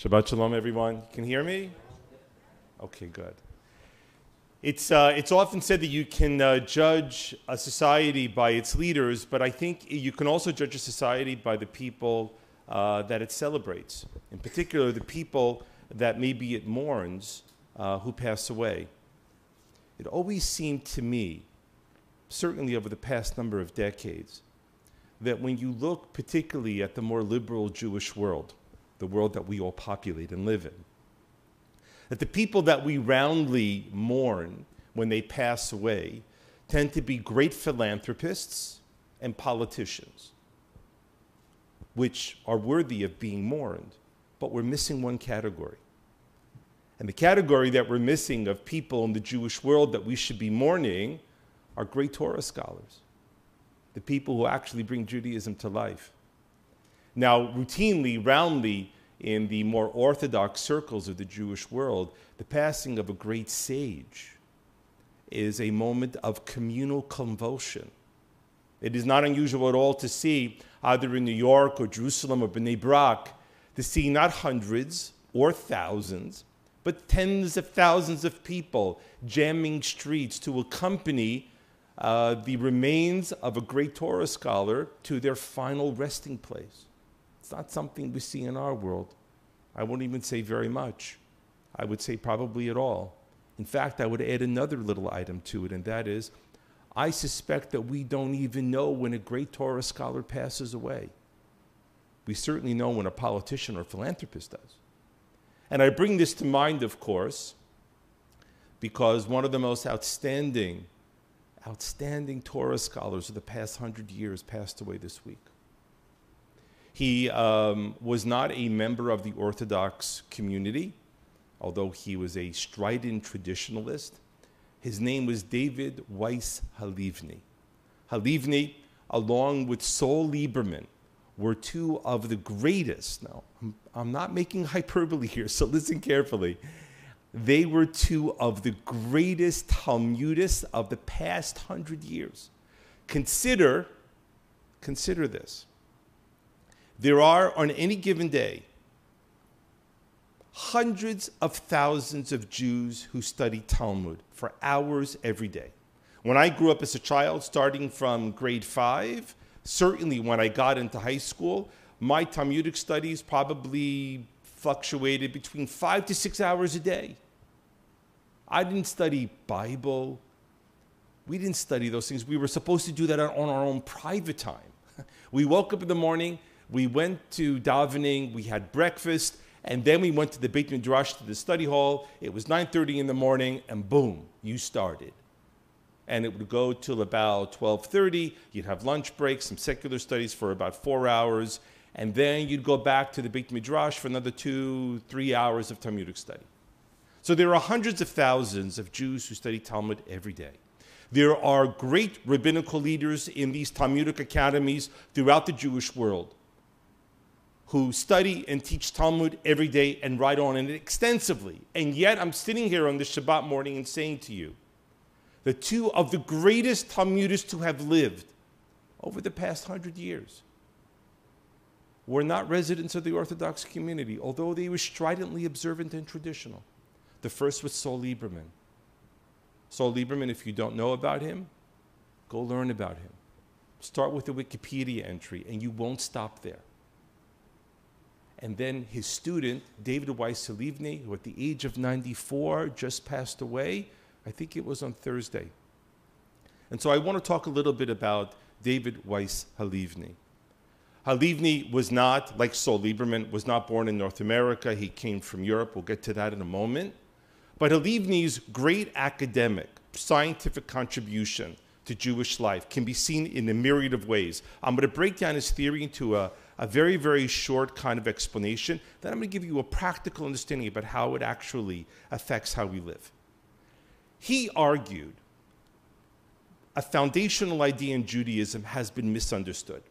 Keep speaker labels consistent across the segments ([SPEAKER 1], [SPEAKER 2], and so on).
[SPEAKER 1] Shabbat Shalom, everyone. Can you hear me? Okay, good. It's, uh, it's often said that you can uh, judge a society by its leaders, but I think you can also judge a society by the people uh, that it celebrates. In particular, the people that maybe it mourns uh, who pass away. It always seemed to me, certainly over the past number of decades, that when you look particularly at the more liberal Jewish world, the world that we all populate and live in. That the people that we roundly mourn when they pass away tend to be great philanthropists and politicians, which are worthy of being mourned, but we're missing one category. And the category that we're missing of people in the Jewish world that we should be mourning are great Torah scholars, the people who actually bring Judaism to life. Now, routinely, roundly, in the more orthodox circles of the Jewish world, the passing of a great sage is a moment of communal convulsion. It is not unusual at all to see, either in New York or Jerusalem or Bnei Brak, to see not hundreds or thousands, but tens of thousands of people jamming streets to accompany uh, the remains of a great Torah scholar to their final resting place. It's not something we see in our world. I won't even say very much. I would say probably at all. In fact, I would add another little item to it, and that is I suspect that we don't even know when a great Torah scholar passes away. We certainly know when a politician or philanthropist does. And I bring this to mind, of course, because one of the most outstanding, outstanding Torah scholars of the past hundred years passed away this week. He um, was not a member of the Orthodox community, although he was a strident traditionalist. His name was David Weiss Halivni. Halivni, along with Saul Lieberman, were two of the greatest. Now, I'm, I'm not making hyperbole here, so listen carefully. They were two of the greatest Talmudists of the past hundred years. Consider, consider this. There are, on any given day, hundreds of thousands of Jews who study Talmud for hours every day. When I grew up as a child, starting from grade five, certainly when I got into high school, my Talmudic studies probably fluctuated between five to six hours a day. I didn't study Bible. We didn't study those things. We were supposed to do that on our own private time. We woke up in the morning, we went to davening, we had breakfast, and then we went to the Beit Midrash to the study hall. It was 9:30 in the morning, and boom, you started. And it would go till about 12:30. You'd have lunch break, some secular studies for about four hours, and then you'd go back to the Beit Midrash for another two, three hours of Talmudic study. So there are hundreds of thousands of Jews who study Talmud every day. There are great rabbinical leaders in these Talmudic academies throughout the Jewish world who study and teach Talmud every day and write on it extensively. And yet I'm sitting here on this Shabbat morning and saying to you, the two of the greatest Talmudists to have lived over the past hundred years were not residents of the Orthodox community, although they were stridently observant and traditional. The first was Saul Lieberman. Saul Lieberman, if you don't know about him, go learn about him. Start with a Wikipedia entry, and you won't stop there. And then his student, David Weiss Halivni, who at the age of 94 just passed away, I think it was on Thursday. And so I want to talk a little bit about David Weiss Halivni. Halivni was not, like Saul Lieberman, was not born in North America. He came from Europe. We'll get to that in a moment. But Halivni's great academic, scientific contribution to Jewish life can be seen in a myriad of ways. I'm going to break down his theory into a, a very, very short kind of explanation. Then I'm going to give you a practical understanding about how it actually affects how we live. He argued a foundational idea in Judaism has been misunderstood.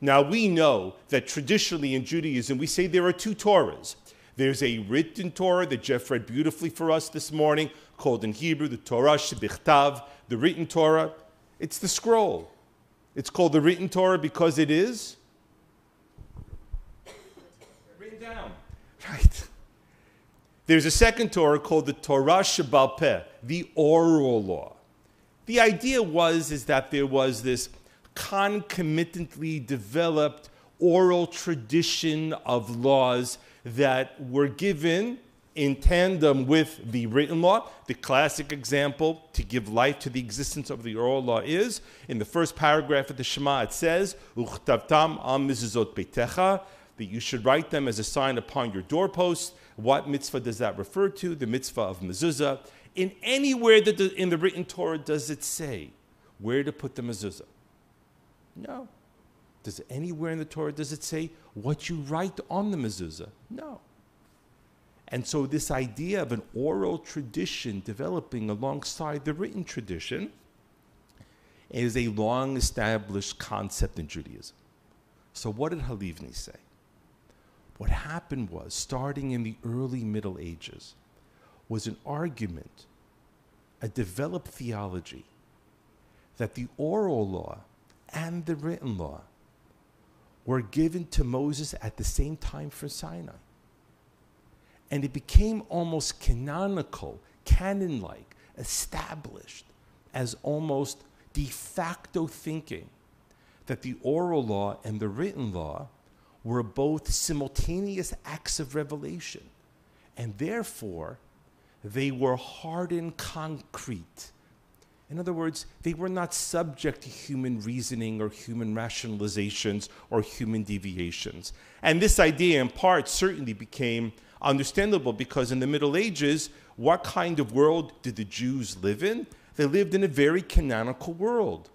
[SPEAKER 1] Now, we know that traditionally in Judaism, we say there are two Torahs. There's a written Torah that Jeff read beautifully for us this morning, called in Hebrew the Torah Shebichtav, the written Torah. It's the scroll. It's called the written Torah because it is written down. Right. There's a second Torah called the Torah Shebal Peh, the oral law. The idea was is that there was this concomitantly developed oral tradition of laws that were given in tandem with the written law. The classic example to give life to the existence of the oral law is in the first paragraph of the Shema, it says, Uchtavtam al mizuzot that you should write them as a sign upon your doorpost. What mitzvah does that refer to? The mitzvah of mezuzah. In anywhere that the, in the written Torah does it say where to put the mezuzah? No. Does anywhere in the Torah does it say what you write on the mezuzah? No. And so this idea of an oral tradition developing alongside the written tradition is a long established concept in Judaism. So what did Halivni say? What happened was, starting in the early Middle Ages, was an argument, a developed theology, that the oral law and the written law were given to Moses at the same time for Sinai. And it became almost canonical, canon like, established as almost de facto thinking that the oral law and the written law were both simultaneous acts of revelation. And therefore, they were hard and concrete in other words, they were not subject to human reasoning or human rationalizations or human deviations. And this idea, in part, certainly became understandable because in the Middle Ages, what kind of world did the Jews live in? They lived in a very canonical world.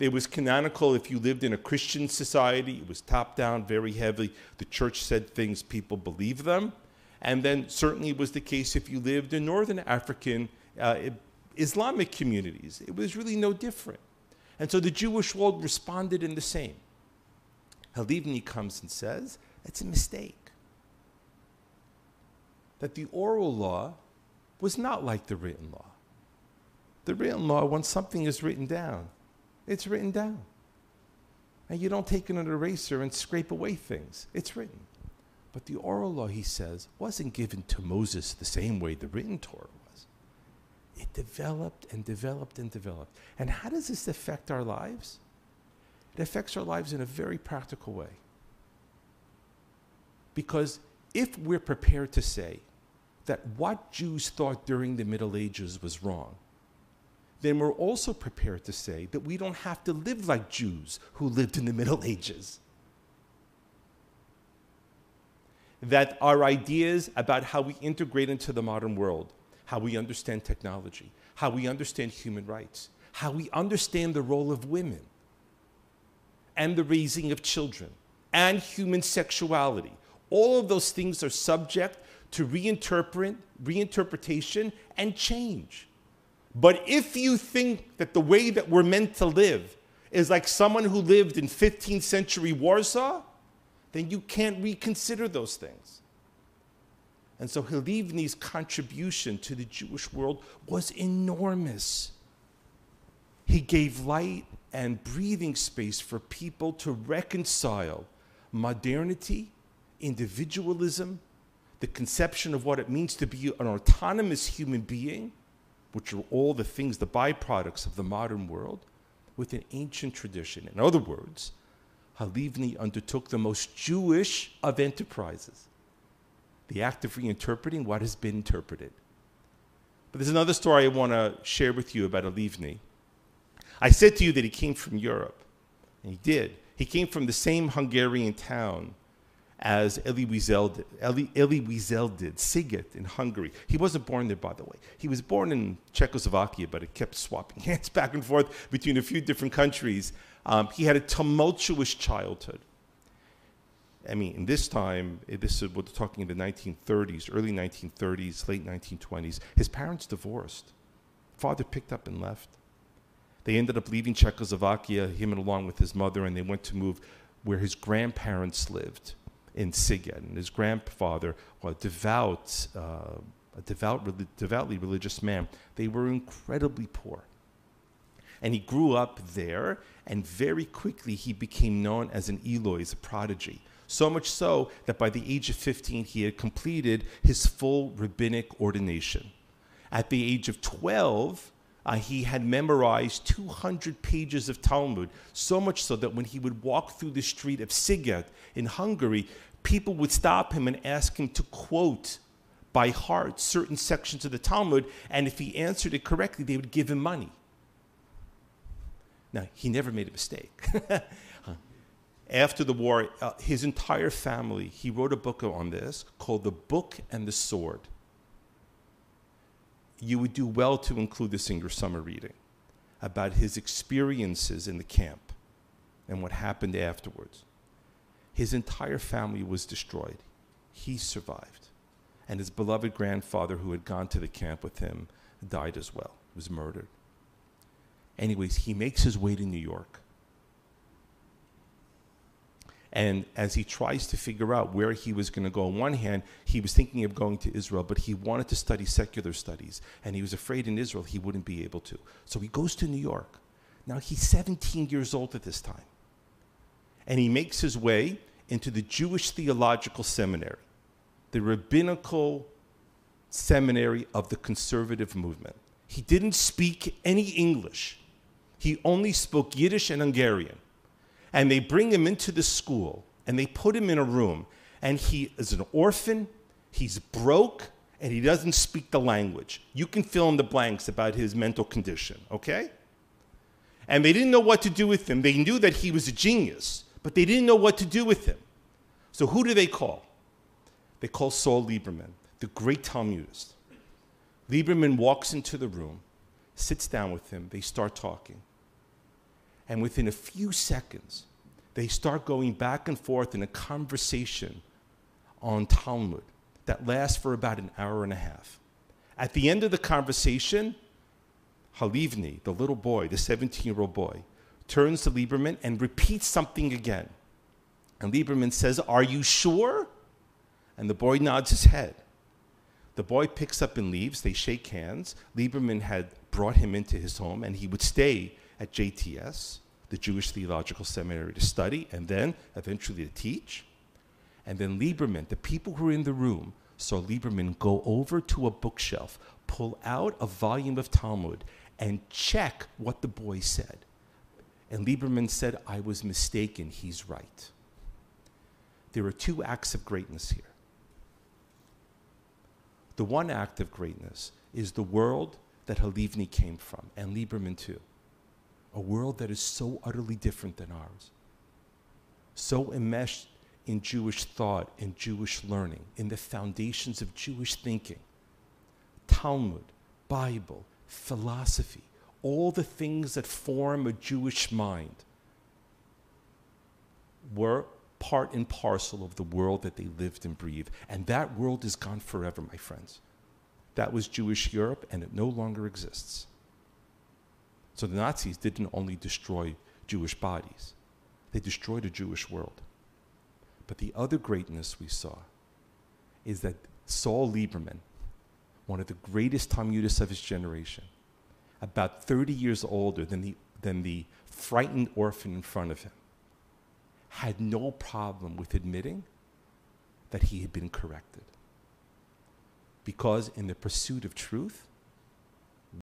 [SPEAKER 1] It was canonical if you lived in a Christian society, it was top down, very heavy. The church said things, people believed them. And then certainly was the case if you lived in Northern African uh, Islamic communities. It was really no different. And so the Jewish world responded in the same. Halivni comes and says, it's a mistake. That the oral law was not like the written law. The written law, when something is written down, it's written down. And you don't take an eraser and scrape away things. It's written. But the oral law, he says, wasn't given to Moses the same way the written Torah was. it developed and developed and developed. And how does this affect our lives? It affects our lives in a very practical way. Because if we're prepared to say that what Jews thought during the Middle Ages was wrong, then we're also prepared to say that we don't have to live like Jews who lived in the Middle Ages. That our ideas about how we integrate into the modern world how we understand technology, how we understand human rights, how we understand the role of women and the raising of children and human sexuality. All of those things are subject to reinterpret, reinterpretation and change. But if you think that the way that we're meant to live is like someone who lived in 15th century Warsaw, then you can't reconsider those things. And so Halivni's contribution to the Jewish world was enormous. He gave light and breathing space for people to reconcile modernity, individualism, the conception of what it means to be an autonomous human being, which are all the things, the byproducts of the modern world, with an ancient tradition. In other words, Halivni undertook the most Jewish of enterprises the act of reinterpreting what has been interpreted. But there's another story I want to share with you about Halivni. I said to you that he came from Europe, and he did. He came from the same Hungarian town as Elie Wiesel did, Elie, Elie Wiesel did, Sziget in Hungary. He wasn't born there, by the way. He was born in Czechoslovakia, but it kept swapping hands back and forth between a few different countries. Um, he had a tumultuous childhood. I mean, in this time, eh, this is we're talking in the 1930s, early 1930s, late 1920s. His parents divorced. Father picked up and left. They ended up leaving Czechoslovakia, him and along with his mother, and they went to move where his grandparents lived in Sziget. And his grandfather, a devout, uh, a devout, devoutly religious man. They were incredibly poor. And he grew up there, and very quickly he became known as an illui, a prodigy. So much so that by the age of 15, he had completed his full rabbinic ordination. At the age of 12, uh, he had memorized 200 pages of Talmud, so much so that when he would walk through the street of Sziget in Hungary, people would stop him and ask him to quote by heart certain sections of the Talmud, and if he answered it correctly, they would give him money. Now, he never made a mistake. After the war, uh, his entire family, he wrote a book on this called The Book and the Sword. You would do well to include this in your summer reading about his experiences in the camp and what happened afterwards. His entire family was destroyed. He survived. And his beloved grandfather, who had gone to the camp with him, died as well, was murdered. Anyways, he makes his way to New York. And as he tries to figure out where he was going to go, on one hand, he was thinking of going to Israel, but he wanted to study secular studies. And he was afraid in Israel he wouldn't be able to. So he goes to New York. Now he's 17 years old at this time. And he makes his way into the Jewish Theological Seminary, the rabbinical seminary of the conservative movement. He didn't speak any English, he only spoke Yiddish and Hungarian and they bring him into the school and they put him in a room and he is an orphan he's broke and he doesn't speak the language. You can fill in the blanks about his mental condition okay? And they didn't know what to do with him. They knew that he was a genius but they didn't know what to do with him. So who do they call? They call saul lieberman the great talmudist. Lieberman walks into the room sits down with him they start talking and within a few seconds, they start going back and forth in a conversation on Talmud that lasts for about an hour and a half. At the end of the conversation, Halivni, the little boy, the 17 year old boy, turns to Lieberman and repeats something again. And Lieberman says, Are you sure? And the boy nods his head. The boy picks up and leaves. They shake hands. Lieberman had brought him into his home, and he would stay at JTS, the Jewish Theological Seminary, to study and then eventually to teach. And then Lieberman, the people who were in the room, saw Lieberman go over to a bookshelf, pull out a volume of Talmud, and check what the boy said. And Lieberman said, I was mistaken, he's right. There are two acts of greatness here. The one act of greatness is the world that Halivni came from, and Lieberman too a world that is so utterly different than ours, so enmeshed in Jewish thought and Jewish learning, in the foundations of Jewish thinking, Talmud, Bible, philosophy, all the things that form a Jewish mind were part and parcel of the world that they lived and breathed. And that world is gone forever, my friends. That was Jewish Europe, and it no longer exists. So the Nazis didn't only destroy Jewish bodies, they destroyed a Jewish world. But the other greatness we saw is that Saul Lieberman, one of the greatest Talmudists of his generation, about 30 years older than the, than the frightened orphan in front of him, had no problem with admitting that he had been corrected. Because in the pursuit of truth,